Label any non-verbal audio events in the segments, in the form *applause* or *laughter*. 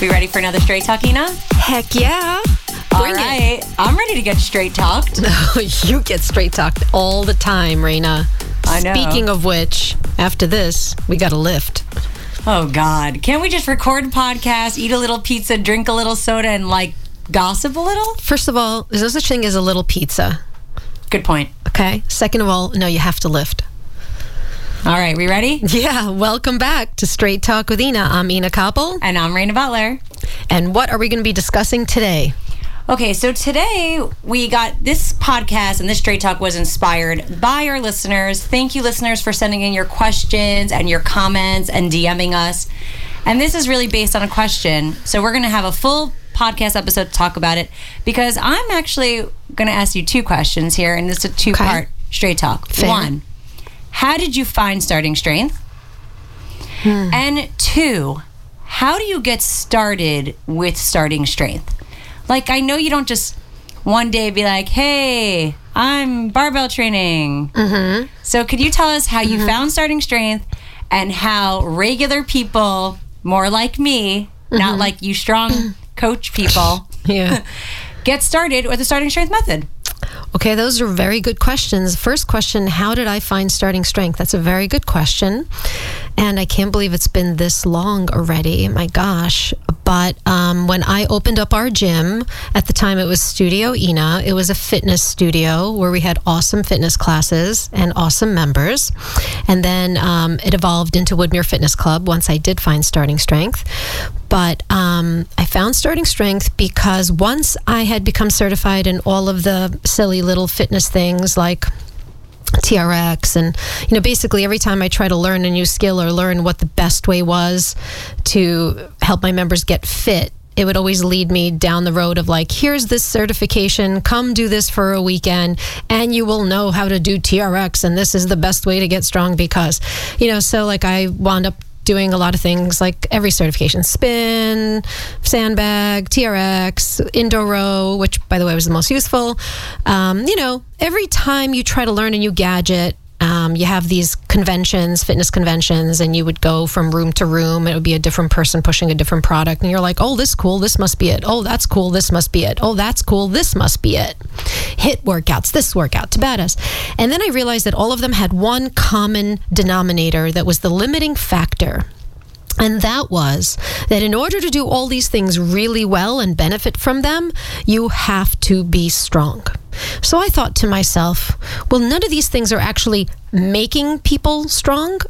We ready for another straight talk, Ina? Heck yeah. All Bring it. I'm ready to get straight talked. *laughs* you get straight talked all the time, Raina. I know. Speaking of which, after this, we got a lift. Oh, God. Can't we just record a podcast, eat a little pizza, drink a little soda, and like gossip a little? First of all, there's no such thing as a little pizza. Good point. Okay. Second of all, no, you have to lift. All right. We ready? Yeah. Welcome back to Straight Talk with Ina. I'm Ina Koppel. And I'm Raina Butler. And what are we going to be discussing today? Okay, so today we got this podcast and this straight talk was inspired by our listeners. Thank you, listeners, for sending in your questions and your comments and DMing us. And this is really based on a question. So we're going to have a full podcast episode to talk about it because I'm actually going to ask you two questions here, and this is a two part straight talk. Fair. One, how did you find starting strength? Hmm. And two, how do you get started with starting strength? Like, I know you don't just one day be like, hey, I'm barbell training. Mm-hmm. So, could you tell us how you mm-hmm. found starting strength and how regular people, more like me, not mm-hmm. like you strong coach people, *laughs* Yeah. *laughs* get started with the starting strength method? Okay, those are very good questions. First question How did I find starting strength? That's a very good question. And I can't believe it's been this long already. My gosh. But um, when I opened up our gym, at the time it was Studio Ina, it was a fitness studio where we had awesome fitness classes and awesome members. And then um, it evolved into Woodmere Fitness Club once I did find starting strength. But um, I found starting strength because once I had become certified in all of the silly little fitness things like TRX and you know basically every time I try to learn a new skill or learn what the best way was to help my members get fit it would always lead me down the road of like here's this certification. Come do this for a weekend and you will know how to do TRX and this is the best way to get strong because you know so like I wound up doing a lot of things like every certification spin, sandbag, TRX, indoor row, which by the way was the most useful. Um, you know, every time you try to learn a new gadget, um, you have these conventions, fitness conventions, and you would go from room to room. It would be a different person pushing a different product. And you're like, oh, this cool, this must be it. Oh, that's cool, this must be it. Oh, that's cool, this must be it. HIIT workouts, this workout, Tabatas. And then I realized that all of them had one common denominator that was the limiting factor. And that was that in order to do all these things really well and benefit from them, you have to be strong. So I thought to myself, well, none of these things are actually making people strong.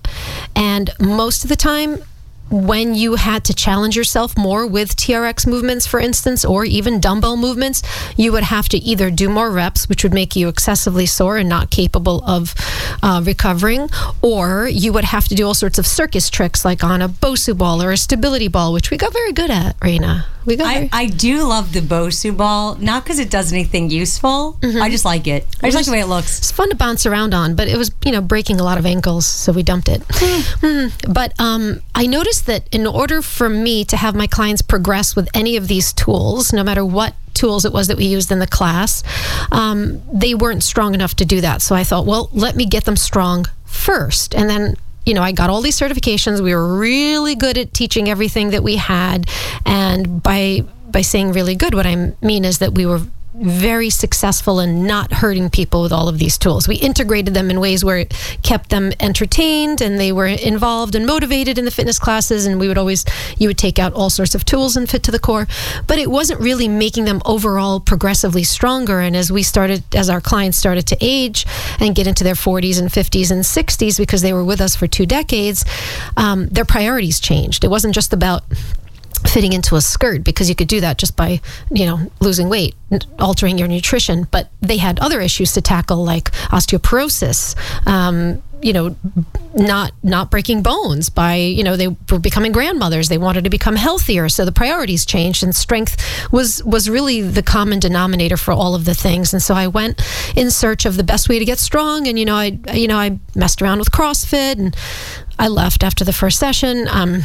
And most of the time, when you had to challenge yourself more with TRX movements, for instance, or even dumbbell movements, you would have to either do more reps, which would make you excessively sore and not capable of uh, recovering, or you would have to do all sorts of circus tricks like on a Bosu ball or a stability ball, which we got very good at, Raina. We got very- I, I do love the Bosu ball, not because it does anything useful. Mm-hmm. I just like it. I just like the way it looks. it's fun to bounce around on, but it was, you know, breaking a lot of ankles, so we dumped it. Mm. But um, I noticed that in order for me to have my clients progress with any of these tools, no matter what tools it was that we used in the class, um, they weren't strong enough to do that. So I thought, well, let me get them strong first. And then you know, I got all these certifications. We were really good at teaching everything that we had, and by by saying really good, what I mean is that we were very successful in not hurting people with all of these tools. We integrated them in ways where it kept them entertained and they were involved and motivated in the fitness classes. And we would always, you would take out all sorts of tools and fit to the core, but it wasn't really making them overall progressively stronger. And as we started, as our clients started to age and get into their 40s and 50s and 60s, because they were with us for two decades, um, their priorities changed. It wasn't just about fitting into a skirt because you could do that just by you know losing weight altering your nutrition. But they had other issues to tackle like osteoporosis um, you know not not breaking bones by you know they were becoming grandmothers. They wanted to become healthier. So the priorities changed and strength was was really the common denominator for all of the things. And so I went in search of the best way to get strong. And you know I you know I messed around with CrossFit and I left after the first session. Um,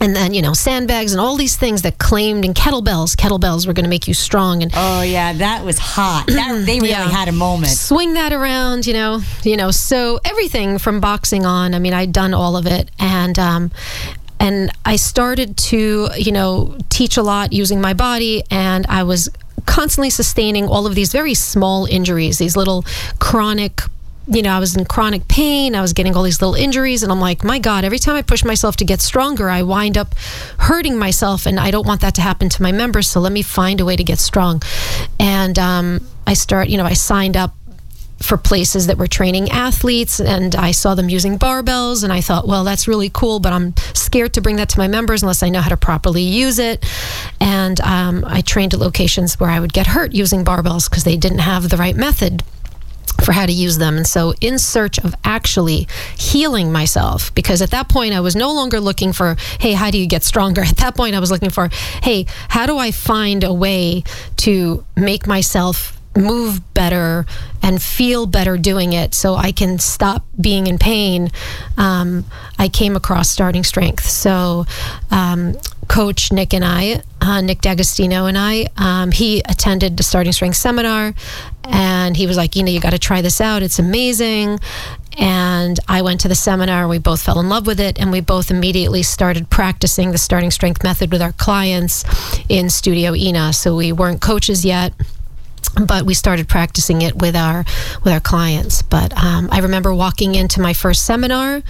and then you know sandbags and all these things that claimed and kettlebells kettlebells were going to make you strong and Oh yeah, that was hot. That, *clears throat* they really Yeah. had a moment. swing that around you know you know so everything from boxing on i mean i'd done all of it and um and I started to, you know, teach a lot using my body, and I was constantly sustaining all of these very small injuries, these little chronic you know, I was in chronic pain. I was getting all these little injuries, and I'm like, my God, every time I push myself to get stronger, I wind up hurting myself, and I don't want that to happen to my members. So let me find a way to get strong. And um, I start, you know, I signed up for places that were training athletes and I saw them using barbells and I thought, well, that's really cool, but I'm scared to bring that to my members unless I know how to properly use it. And um, I trained at locations where I would get hurt using barbells because they didn't have the right method for how to use them. And so, in search of actually healing myself, because at that point I was no longer looking for, hey, how do you get stronger? *laughs* At that point, I was looking for, hey, how do I find a way to make myself move better and feel better doing it so I can stop being in pain, um, I came across starting strength. So, um, Coach Nick and I, uh, Nick D'Agostino and I, um, he attended the starting strength seminar and he was like, you know, you got to try this out. It's amazing. And I went to the seminar. We both fell in love with it, and we both immediately started practicing the starting strength method with our clients in Studio Ina. So we weren't coaches yet but we started practicing it with our with our clients. But um, i remember walking into my first seminar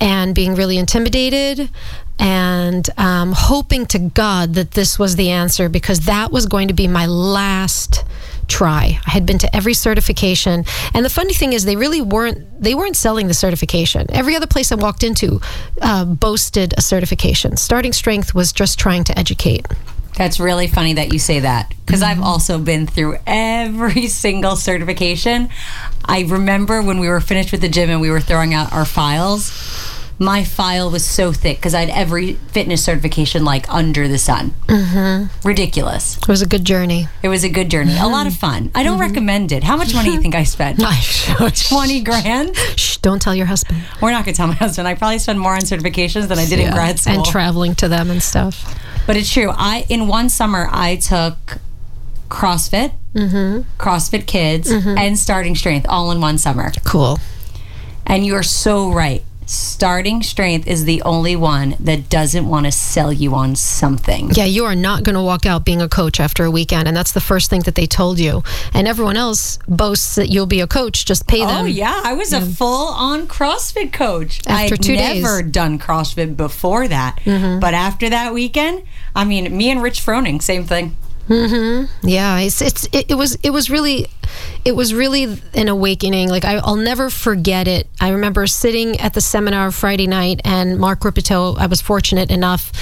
and being really intimidated and um, hoping to god that this was the answer because that was going to be my last try. I had been to every certification. And the funny thing is they really weren't they weren't selling the certification. Every other place i walked into uh, boasted a certification. Starting strength was just trying to educate That's really funny that you say that because I've mm-hmm. also been through every *laughs* single certification. I remember when we were finished with the gym and we were throwing out our files, my file was so thick because I had every fitness certification like under the sun. Mm-hmm. Ridiculous. it was a good journey It was a good journey, a lot of mm-hmm. fun. I don't mm-hmm. recommend it. How much money do you mm-hmm. think I spent? *laughs* *laughs* 20 grand? Shh, don't tell your husband We're not going to tell my husband. I probably spent more on certifications than I did in grad school. and traveling to them and stuff But it's true. I in one summer I took CrossFit, CrossFit Kids, and Starting Strength all in one summer. cool And you are so right. Starting Strength is the only one that doesn't want to sell you on something. Yeah, you are not going to walk out being a coach after a weekend, and that's the first thing that they told you. And everyone else boasts that you'll be a coach. Just pay oh, them. Oh yeah, I was a full-on CrossFit coach. After I'd two days. never done CrossFit before that, mm-hmm. but after that weekend, I mean, me and Rich Froning, same thing. Yeah, it's it's it, it was it was really it was really an awakening. Like I, I'll never forget it. I remember sitting at the seminar Friday night, and Mark Rippetoe. I was fortunate enough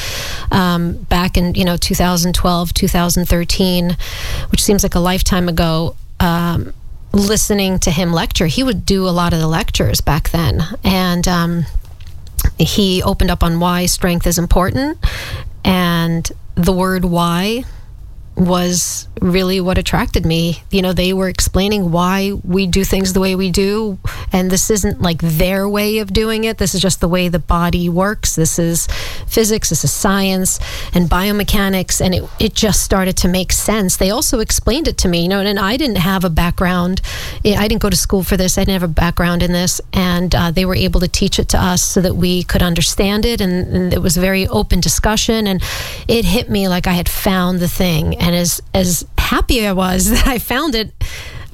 um, back in you know 2012, 2013, which seems like a lifetime ago. Um, listening to him lecture, he would do a lot of the lectures back then, and. Um, he opened up on why strength is important and the word why was really what attracted me. You know, they were explaining why we do things the way we do, and this isn't like their way of doing it. This is just the way the body works. This is physics, this is science, and biomechanics, and it, it just started to make sense. They also explained it to me, you know, and I didn't have a background. I didn't go to school for this, I didn't have a background in this, and uh, they were able to teach it to us so that we could understand it, and, and it was a very open discussion, and it hit me like I had found the thing and as as happy I was *laughs* that I found it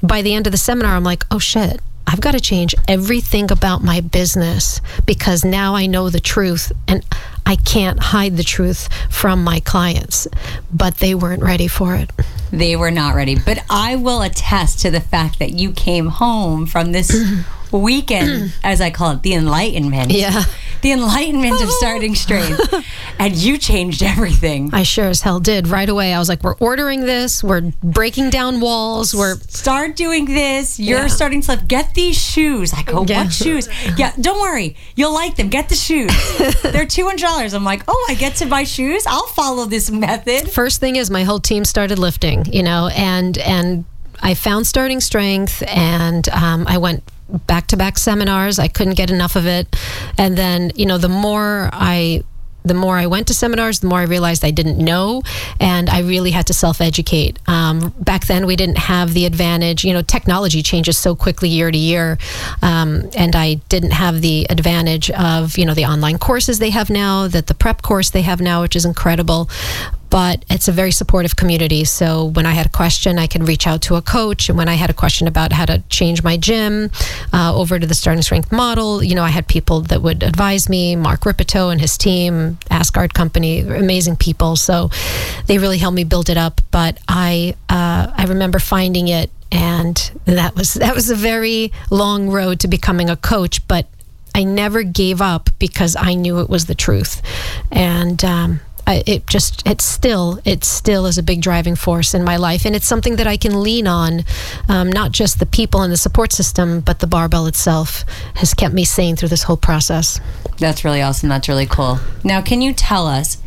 by the end of the seminar I'm like oh shit I've got to change everything about my business because now I know the truth and I can't hide the truth from my clients but they weren't ready for it They were not ready. But I will attest to the fact that you came home from this *clears throat* weekend, as I call it, the enlightenment. Yeah. The enlightenment of starting strength. *laughs* and you changed everything. I sure as hell did right away I was like we're ordering this we're breaking down walls we're Start doing this. You're Yeah. starting to lift. Get these shoes. I go, Yeah. what shoes? Yeah, don't worry. You'll like them. Get the shoes. *laughs* They're $200. I'm like, oh, I get to buy shoes? I'll follow this method. first thing is my whole team started lifting you know and and i found starting strength and um, i went back to back seminars. I couldn't get enough of it. And then you know the more i the more I went to seminars, the more I realized I didn't know, and I really had to self educate. Um, back then, we didn't have the advantage. You know, technology changes so quickly year to year, um, and I didn't have the advantage of you know the online courses they have now, that the prep course they have now, which is incredible but it's a very supportive community. So when I had a question, I could reach out to a coach. And when I had a question about how to change my gym uh, over to the starting strength model, you know, I had people that would advise me, Mark Rippetoe and his team, Aasgaard Company, amazing people. So they really helped me build it up. But I, uh, I remember finding it and that was that was a very long road to becoming a coach but i never gave up because i knew it was the truth and um, it just it still it still is a big driving force in my life. And it's something that i can lean on um, not just the people and the support system but the barbell itself has kept me sane through this whole process. That's really awesome. That's really cool. Now can you tell us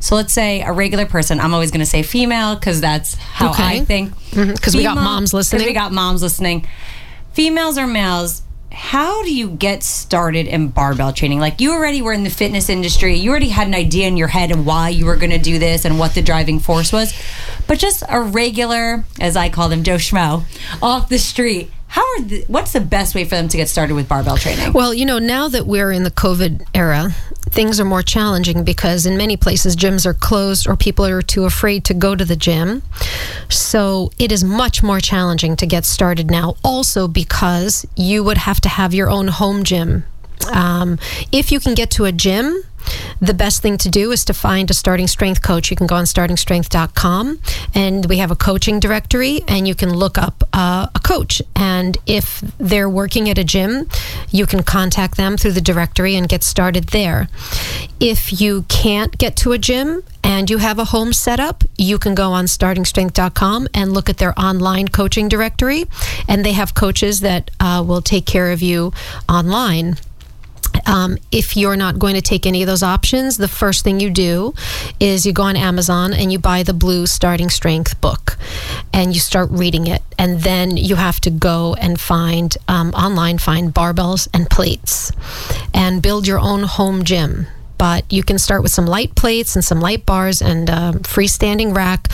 so let's say a regular person i'm always going to say female because that's how okay. i think. Because mm-hmm, we got moms listening we got moms listening. Females or males how do you get started in barbell training? Like you already were in the fitness industry, you already had an idea in your head of why you were going to do this and what the driving force was. But just a regular, as I call them, Joe Schmo, off the street. How are the, what's the best way for them to get started with barbell training? Well, you know, now that we're in the COVID era, things are more challenging because in many places gyms are closed or people are too afraid to go to the gym. So it is much more challenging to get started now, also because you would have to have your own home gym. Um, if you can get to a gym, the best thing to do is to find a starting strength coach. You can go on startingstrength.com and we have a coaching directory and you can look up uh, a coach. And if they're working at a gym, you can contact them through the directory and get started there. If you can't get to a gym and you have a home setup, you can go on startingstrength.com and look at their online coaching directory. And they have coaches that uh, will take care of you online. Um, if you're not going to take any of those options, the first thing you do is you go on Amazon and you buy the Blue Starting Strength book and you start reading it. And then you have to go and find um, online, find barbells and plates and build your own home gym but you can start with some light plates and some light bars and a freestanding rack.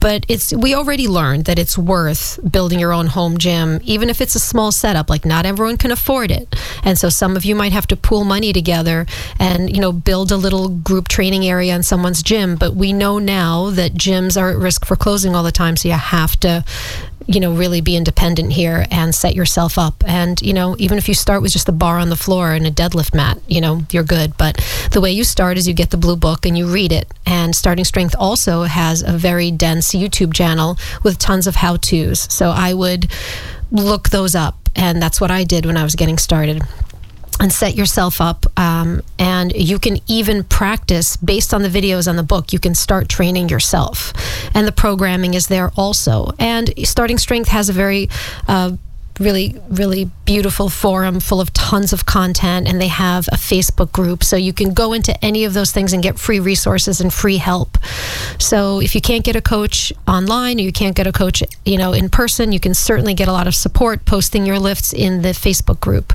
But it's we already learned that it's worth building your own home gym, even if it's a small setup. Like not everyone can afford it, and so some of you might have to pool money together and you know build a little group training area in someone's gym. But we know now that gyms are at risk for closing all the time, so you have to you know, really be independent here and set yourself up. And, you know, even if you start with just a bar on the floor and a deadlift mat, you know, you're good. But the way you start is you get the blue book and you read it. And Starting Strength also has a very dense YouTube channel with tons of how to's. So I would look those up. And that's what I did when I was getting started and set yourself up. Um, and you can even practice based on the videos on the book. You can start training yourself. And the programming is there also. And Starting Strength has a very uh, really, really beautiful forum full of tons of content, and they have a Facebook group. So you can go into any of those things and get free resources and free help. So if you can't get a coach online or you can't get a coach, you know, in person, you can certainly get a lot of support posting your lifts in the Facebook group.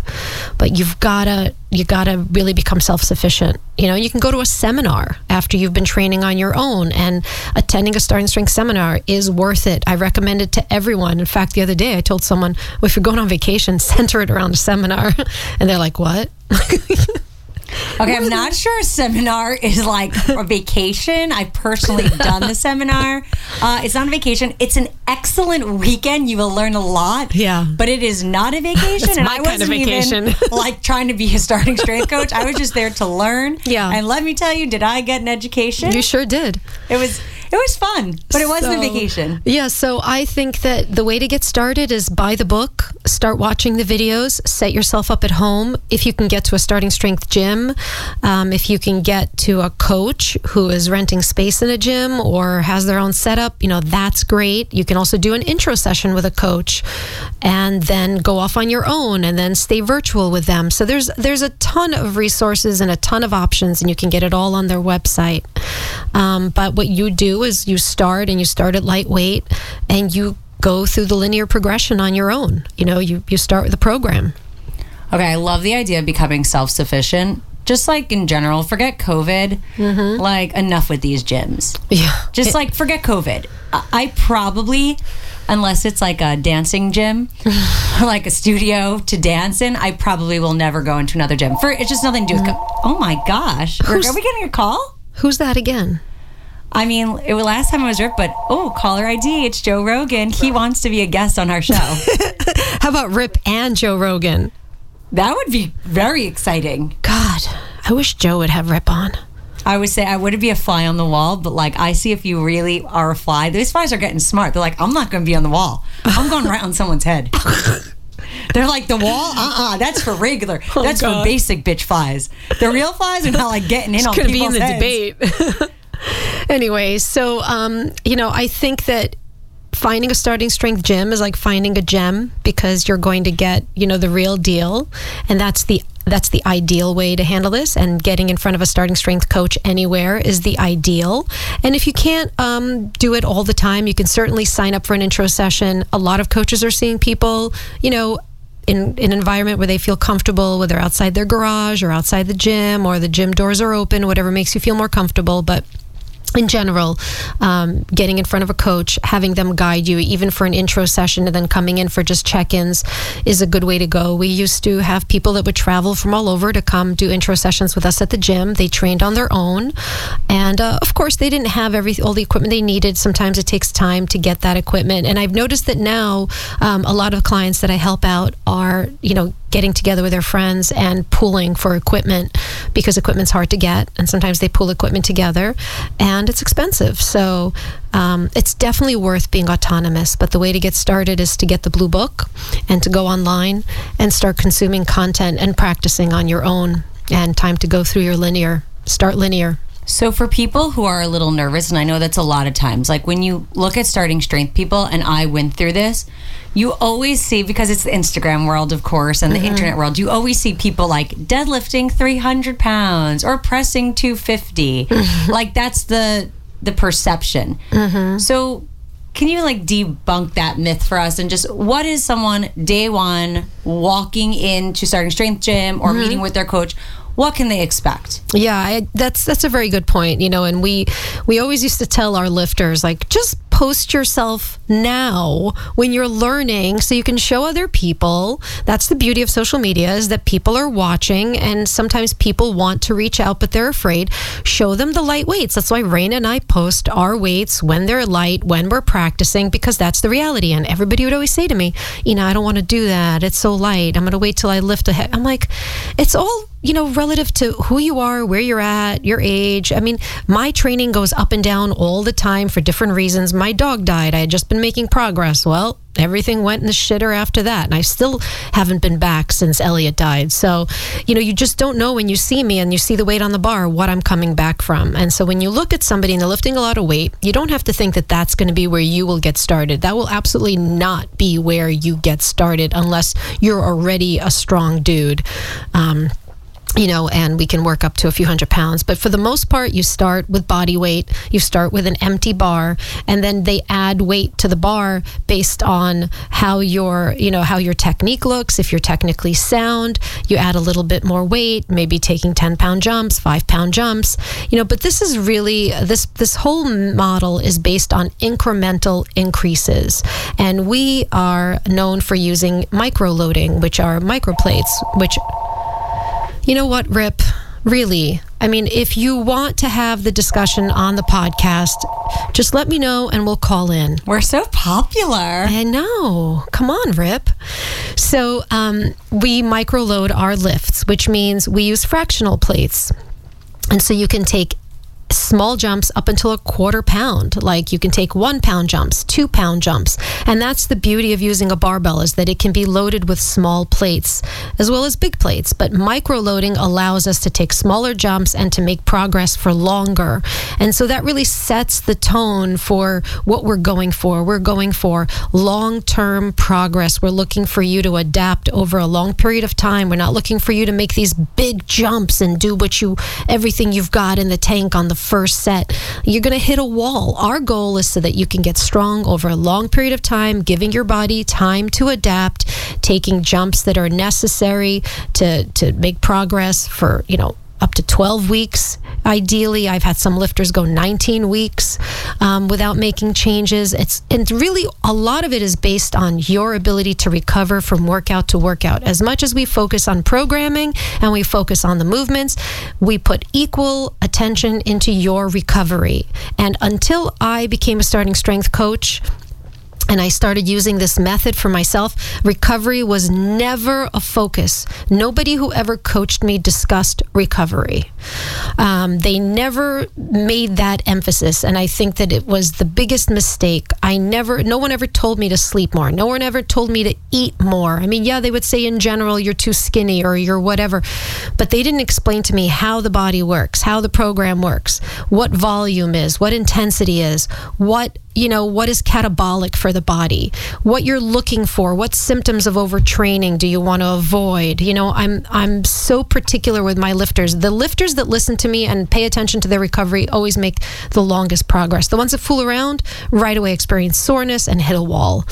But you've got to you got to really become self-sufficient. You know you can go to a seminar after you've been training on your own and attending a starting strength seminar is worth it. I recommend it to everyone. In fact the other day i told someone well, if you're going on vacation *laughs* center it around a seminar. *laughs* And they're like what *laughs* Okay, I'm not sure a seminar is like a vacation. I've personally done the seminar. Uh, it's not a vacation. It's an excellent weekend. You will learn a lot. Yeah. But it is not a *laughs* vacation. and I wasn't even *laughs* like trying to be a starting strength coach. I was just there to learn. Yeah. And let me tell you, did I get an education? You sure did. It was it was fun, but it wasn't so, a vacation. Yeah, so I think that the way to get started is buy the book, start watching the videos, set yourself up at home. If you can get to a starting strength gym, um, if you can get to a coach who is renting space in a gym or has their own setup, you know, that's great. You can also do an intro session with a coach and then go off on your own and then stay virtual with them. So there's there's a ton of resources and a ton of options and you can get it all on their website. Um, but what you do is you start and you start at lightweight and you go through the linear progression on your own. You know, you, you start with a program. Okay, I love the idea of becoming self sufficient, just like in general, forget COVID. Mm-hmm. Like enough with these gyms. Yeah. Just like forget COVID. I, I probably, unless it's like a dancing gym, or *laughs* like a studio to dance in, I probably will never go into another gym. For it's just nothing to do with. Co- oh my gosh, are, are we getting a call? Who's that again? I mean, it was last time I was ripped, but oh, caller ID. It's Joe Rogan. He wants to be a guest on our show. *laughs* How about Rip and Joe Rogan? that would be very exciting. God, I wish Joe would have Rip on. I would say I wouldn't be a fly on the wall, but like I see if you really are a fly. These flies are getting smart. They're like, I'm not going to be on the wall. I'm going right on someone's head. *laughs* They're like the wall. Uh uh that's for regular. that's for basic bitch flies. The real flies are not like getting in on Could be in the heads. debate. *laughs* anyway, so um, you know, I think that finding a starting strength gym is like finding a gem because you're going to get you know the real deal, and that's the that's the ideal way to handle this. And getting in front of a starting strength coach anywhere is the ideal. And if you can't um, do it all the time, you can certainly sign up for an intro session. A lot of coaches are seeing people, you know in, in an environment where they feel comfortable, whether outside their garage or outside the gym or the gym doors are open, whatever makes you feel more comfortable. But in general, um, getting in front of a coach, having them guide you, even for an intro session, and then coming in for just check ins is a good way to go. We used to have people that would travel from all over to come do intro sessions with us at the gym. They trained on their own. And uh, of course, they didn't have every, all the equipment they needed. Sometimes it takes time to get that equipment. And I've noticed that now um, a lot of clients that I help out are, you know, getting together with their friends and pooling for equipment because equipment's hard to get and sometimes they pool equipment together and it's expensive. So um, it's definitely worth being autonomous but the way to get started is to get the blue book and to go online and start consuming content and practicing on your own and time to go through your linear start linear So for people who are a little nervous, and I know that's a lot of times, like when you look at starting strength people, and I went through this, you always see because it's the Instagram world, of course, and the mm-hmm. internet world, you always see people like deadlifting 300 pounds or pressing 250. *laughs* like that's the the perception. Mm-hmm. So can you like debunk that myth for us and just what is someone day one walking into starting strength gym or mm-hmm. meeting with their coach? What can they expect? Yeah, I, that's that's a very good point. You know, and we we always used to tell our lifters like just post yourself now when you're learning so you can show other people. That's the beauty of social media is that people are watching and sometimes people want to reach out but they're afraid. Show them the light weights. That's why Rain and I post our weights when they're light, when we're practicing because that's the reality. And everybody would always say to me, you know, I don't want to do that. It's so light. I'm going to wait till I lift a head. I'm like, it's all you know, relative to who you are, where you're at, your age. I mean, my training goes up and down all the time for different reasons. My dog died. I had just been making progress. Well, everything went in the shitter after that. And I still haven't been back since Elliot died. So, you know, you just don't know when you see me and you see the weight on the bar what I'm coming back from. And so when you look at somebody and they're lifting a lot of weight, you don't have to think that that's going to be where you will get started. That will absolutely not be where you get started unless you're already a strong dude. Um, you know, and we can work up to a few hundred pounds. But for the most part, you start with body weight, you start with an empty bar, and then they add weight to the bar based on how your, you know, how your technique looks. If you're technically sound, you add a little bit more weight, maybe taking 10 pound jumps, five pound jumps, you know, but this is really, this, this whole model is based on incremental increases. And we are known for using micro loading, which are microplates, which you know what, Rip? Really, I mean, if you want to have the discussion on the podcast, just let me know and we'll call in. We're so popular. I know. Come on, Rip. So um, we microload our lifts, which means we use fractional plates. And so you can take small jumps up until a quarter pound. Like you can take one pound jumps, two pound jumps. And that's the beauty of using a barbell is that it can be loaded with small plates as well as big plates. But micro loading allows us to take smaller jumps and to make progress for longer. And so that really sets the tone for what we're going for. We're going for long term progress. We're looking for you to adapt over a long period of time. We're not looking for you to make these big jumps and do what you, everything you've got in the tank on the first set. You're going to hit a wall. Our goal is so that you can get strong over a long period of time, giving your body time to adapt, taking jumps that are necessary to, to make progress for, you know, up to 12 weeks. Ideally, I've had some lifters go 19 weeks um, without making changes. It's and really a lot of it is based on your ability to recover from workout to workout. As much as we focus on programming and we focus on the movements, we put equal attention into your recovery. And until I became a starting strength coach, and I started using this method for myself. Recovery was never a focus. Nobody who ever coached me discussed recovery. Um, they never made that emphasis, and I think that it was the biggest mistake. I never, no one ever told me to sleep more. No one ever told me to eat more. I mean, yeah, they would say in general you're too skinny or you're whatever, but they didn't explain to me how the body works, how the program works, what volume is, what intensity is, what you know what is catabolic for the body what you're looking for what symptoms of overtraining do you want to avoid? You know i'm i'm so particular with my lifters. The lifters that listen to me and pay attention to their recovery always make the longest progress. The ones that fool around right away experience soreness and hit a wall.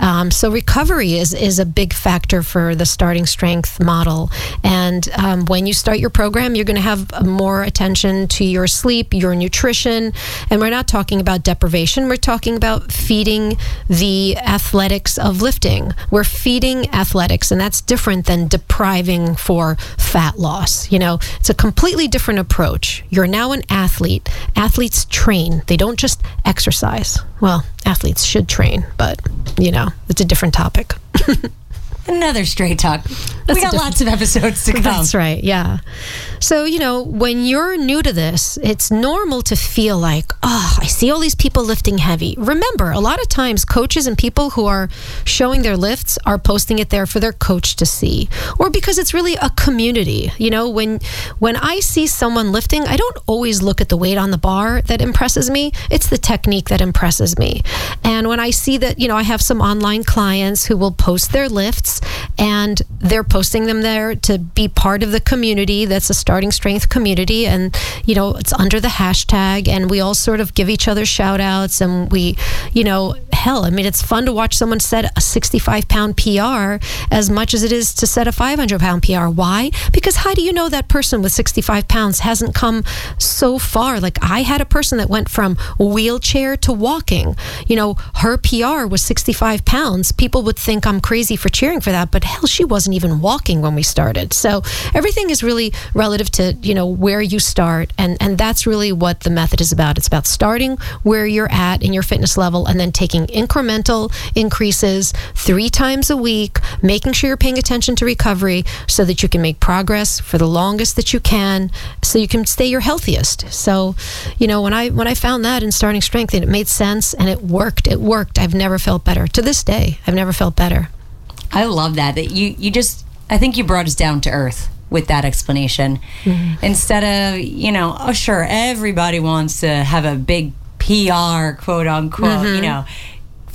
Um, so recovery is is a big factor for the starting strength model. And um, when you start your program you're going to have more attention to your sleep your nutrition. And we're not talking about deprivation. We're talking about feeding the athletics of lifting. We're feeding athletics, and that's different than depriving for fat loss. You know, it's a completely different approach. You're now an athlete. Athletes train, they don't just exercise. Well, athletes should train, but, you know, it's a different topic. *laughs* Another straight talk. That's we got lots of episodes to come. That's right. Yeah. So, you know, when you're new to this, it's normal to feel like, oh, I see all these people lifting heavy. Remember, a lot of times coaches and people who are showing their lifts are posting it there for their coach to see or because it's really a community. You know, when when I see someone lifting, I don't always look at the weight on the bar that impresses me. It's the technique that impresses me. And when I see that, you know, I have some online clients who will post their lifts and they're posting them there to be part of the community that's a starting strength community. And you know it's under the hashtag and we all sort of give each other shout outs and we you know hell. I mean it's fun to watch someone set a 65 pound pr as much as it is to set a 500 pound pr why? Because how do you know that person with 65 pounds hasn't come so far? Like i had a person that went from wheelchair to walking. You know her pr was 65 pounds. People would think i'm crazy for cheering for that but hell she wasn't even walking when we started. So everything is really relative to you know where you start and and that's really what the method is about. It's about starting where you're at in your fitness level and then taking incremental increases three times a week making sure you're paying attention to recovery so that you can make progress for the longest that you can so you can stay your healthiest so you know when i when i found that in starting strength it made sense and it worked it worked i've never felt better to this day i've never felt better I love that. That you you just I think you brought us down to earth with that explanation. Mm-hmm. Instead of, you know, oh sure, everybody wants to have a big PR quote unquote, mm-hmm. you know.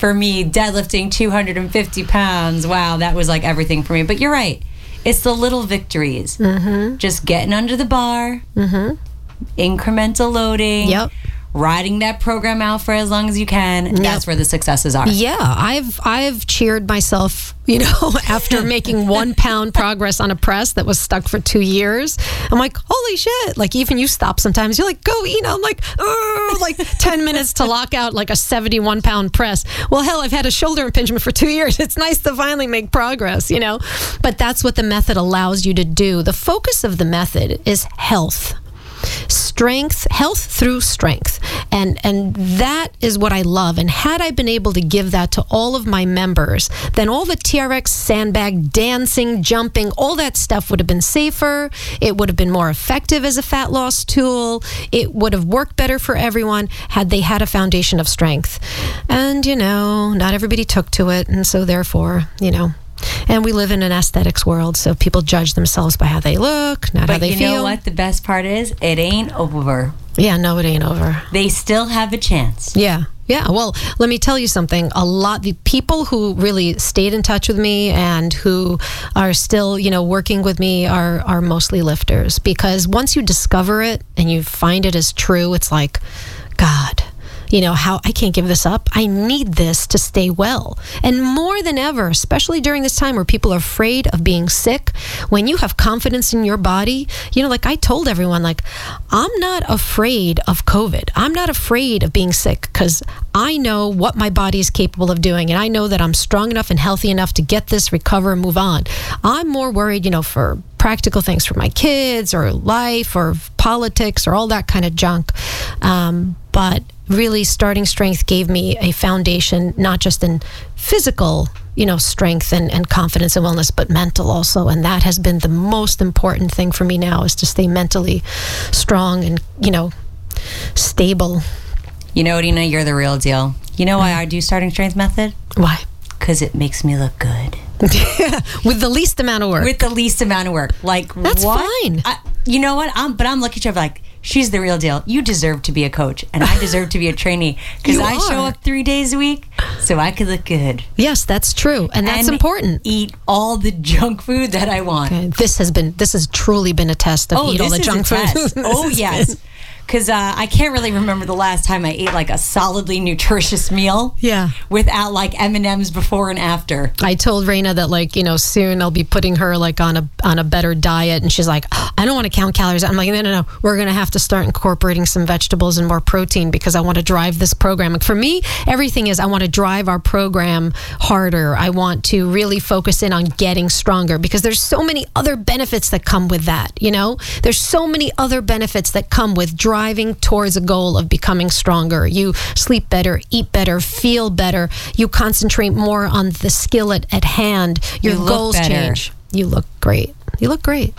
For me, deadlifting 250 pounds, wow, that was like everything for me. But you're right. It's the little victories. Mm-hmm. Just getting under the bar, mm-hmm. incremental loading. Yep riding that program out for as long as you can. Yep. That's where the successes are. Yeah, I've I've cheered myself, you know, *laughs* after *laughs* making one pound progress on a press that was stuck for two years. I'm like, holy shit! Like even you stop sometimes. You're like, go, you know, I'm like, like ten *laughs* minutes to lock out like a 71 pound press. Well, hell, I've had a shoulder impingement for two years. It's nice to finally make progress, you know. But that's what the method allows you to do. The focus of the method is health strength, health through strength. And and that is what I love. And had I been able to give that to all of my members, then all the TRX sandbag dancing, jumping, all that stuff would have been safer. It would have been more effective as a fat loss tool. It would have worked better for everyone had they had a foundation of strength. And you know, not everybody took to it, and so therefore, you know, and we live in an aesthetics world, so people judge themselves by how they look, not but how they you feel. You know what? The best part is, it ain't over. Yeah, no, it ain't over. They still have a chance. Yeah. Yeah, well, let me tell you something. A lot the people who really stayed in touch with me and who are still, you know, working with me are are mostly lifters because once you discover it and you find it as true, it's like God, you know, how I can't give this up. I need this to stay well. And more than ever, especially during this time where people are afraid of being sick, when you have confidence in your body, you know, like I told everyone, like, I'm not afraid of COVID. I'm not afraid of being sick because I know what my body is capable of doing. And I know that I'm strong enough and healthy enough to get this, recover, and move on. I'm more worried, you know, for practical things for my kids or life or politics or all that kind of junk. Um, but really, starting strength gave me a foundation, not just in physical, you know, strength and, and confidence and wellness, but mental also. And that has been the most important thing for me now is to stay mentally strong and, you know, stable. You know, Dina, you're the real deal. You know why I do starting strength method? Why? Because it makes me look good. *laughs* With the least amount of work. With the least amount of work. Like, That's what? fine. I, you know what? I'm, but I'm looking at you like, she's the real deal. You deserve to be a coach, and I deserve to be a trainee because I show up three days a week so I could look good. yes, that's true. And that's and important. Eat all the junk food that I want. Okay, This has been this has truly been a test of Oh, eat all the junk food. test. *laughs* Oh yes, because uh, I can't really remember the last time I ate like a solidly nutritious meal. Yeah. without like M and M's before and after. I told Raina that like you know soon I'll be putting her like on a on a better diet, and she's like, I don't want to count calories. I'm like, no, no, no. We're gonna have to start incorporating some vegetables and more protein because I want to drive this program. For me, everything is I want to drive our program harder. I want to really focus in on getting stronger because there's so many other benefits that come with that. You know, there's so many other benefits that come with driving towards a goal of becoming stronger. You sleep better, eat better, feel better. You concentrate more on the skill at, at hand. Your You goals better. change. You look great. You look great.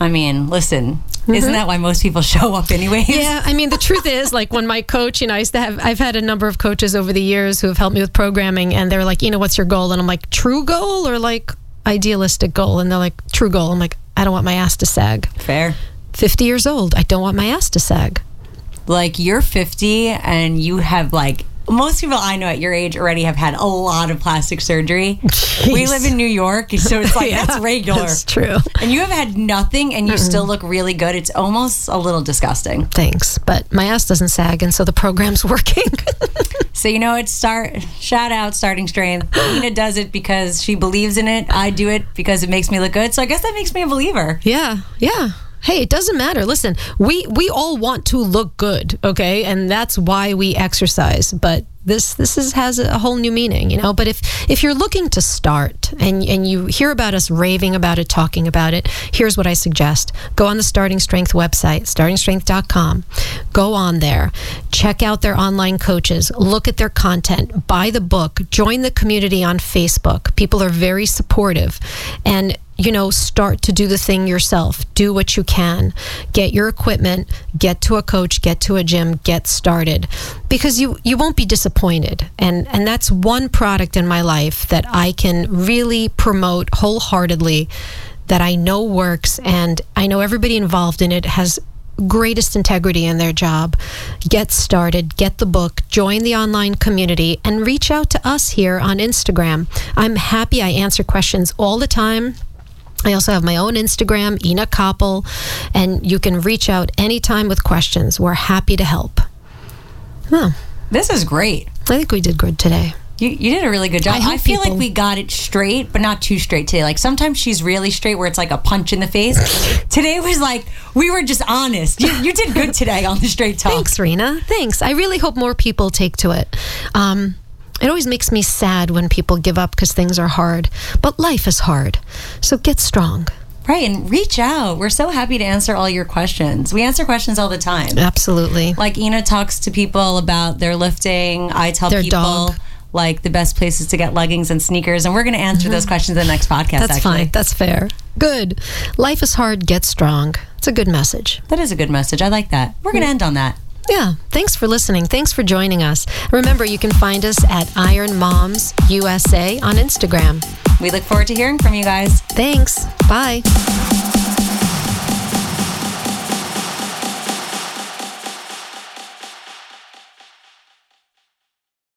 I mean, listen, isn't that why most people *laughs* show up anyways? Mm-hmm. Yeah, I mean the truth is like when my coach, you know, I used to have I've had a number of coaches over the years who have helped me with programming and they're like, "You know, what's your goal?" And I'm like, "True goal or like idealistic goal?" And they're like, "True goal." I'm like, "I don't want my ass to sag." Fair. 50 years old, I don't want my ass to sag. Like you're 50 and you have like most people I know at your age already have had a lot of plastic surgery. We live in New York, so it's like *laughs* that's regular. That's true. And you have had nothing and you still look really good. It's almost a little disgusting. Thanks, but my ass doesn't sag, and so the program's *laughs* working. So you know, it's start shout out starting strength. Nina does it because she believes in it. I do it because it makes me look good. So I guess that makes me a believer. yeah, yeah. Hey, it doesn't matter. Listen, we we all want to look good, okay, and that's why we exercise. But this this is has a whole new meaning, you know. But if if you're looking to start and and you hear about us raving about it, talking about it, here's what I suggest: go on the Starting Strength website, startingstrength.com. Go on there, check out their online coaches, look at their content, buy the book, join the community on Facebook. People are very supportive, and you know, start to do the thing yourself. Do what you can. Get your equipment, get to a coach, get to a gym, get started. Because you you won't be disappointed. And and that's one product in my life that I can really promote wholeheartedly that I know works and I know everybody involved in it has greatest integrity in their job. Get started, get the book, join the online community, and reach out to us here on Instagram. I'm happy I answer questions all the time. I also have my own Instagram, Ina Koppel, and you can reach out anytime with questions. We're happy to help. Huh. This is great. I think we did good today. You, you did a really good job. I I, feel people- like we got it straight, but not too straight today. Like sometimes she's really straight where it's like a punch in the face. *laughs* today was like we were just honest. You, you did good today on the straight talk. Thanks, Raina. Thanks. I really hope more people take to it. Um, it always makes me sad when people give up because things are hard, but life is hard. So get strong. Right, and reach out. We're so happy to answer all your questions. We answer questions all the time. Absolutely. Like Ina talks to people about their lifting. I tell Their people dog. like the best places to get leggings and sneakers, and we're going to answer mm-hmm. those questions in the next podcast. That's actually. fine. That's fair. Good. Life is hard. Get strong. It's a good message. That is a good message. I like that. We're going to mm. end on that. Yeah. Thanks for listening. Thanks for joining us. Remember, you can find us at Iron Moms USA on Instagram. We look forward to hearing from you guys. Thanks. Bye.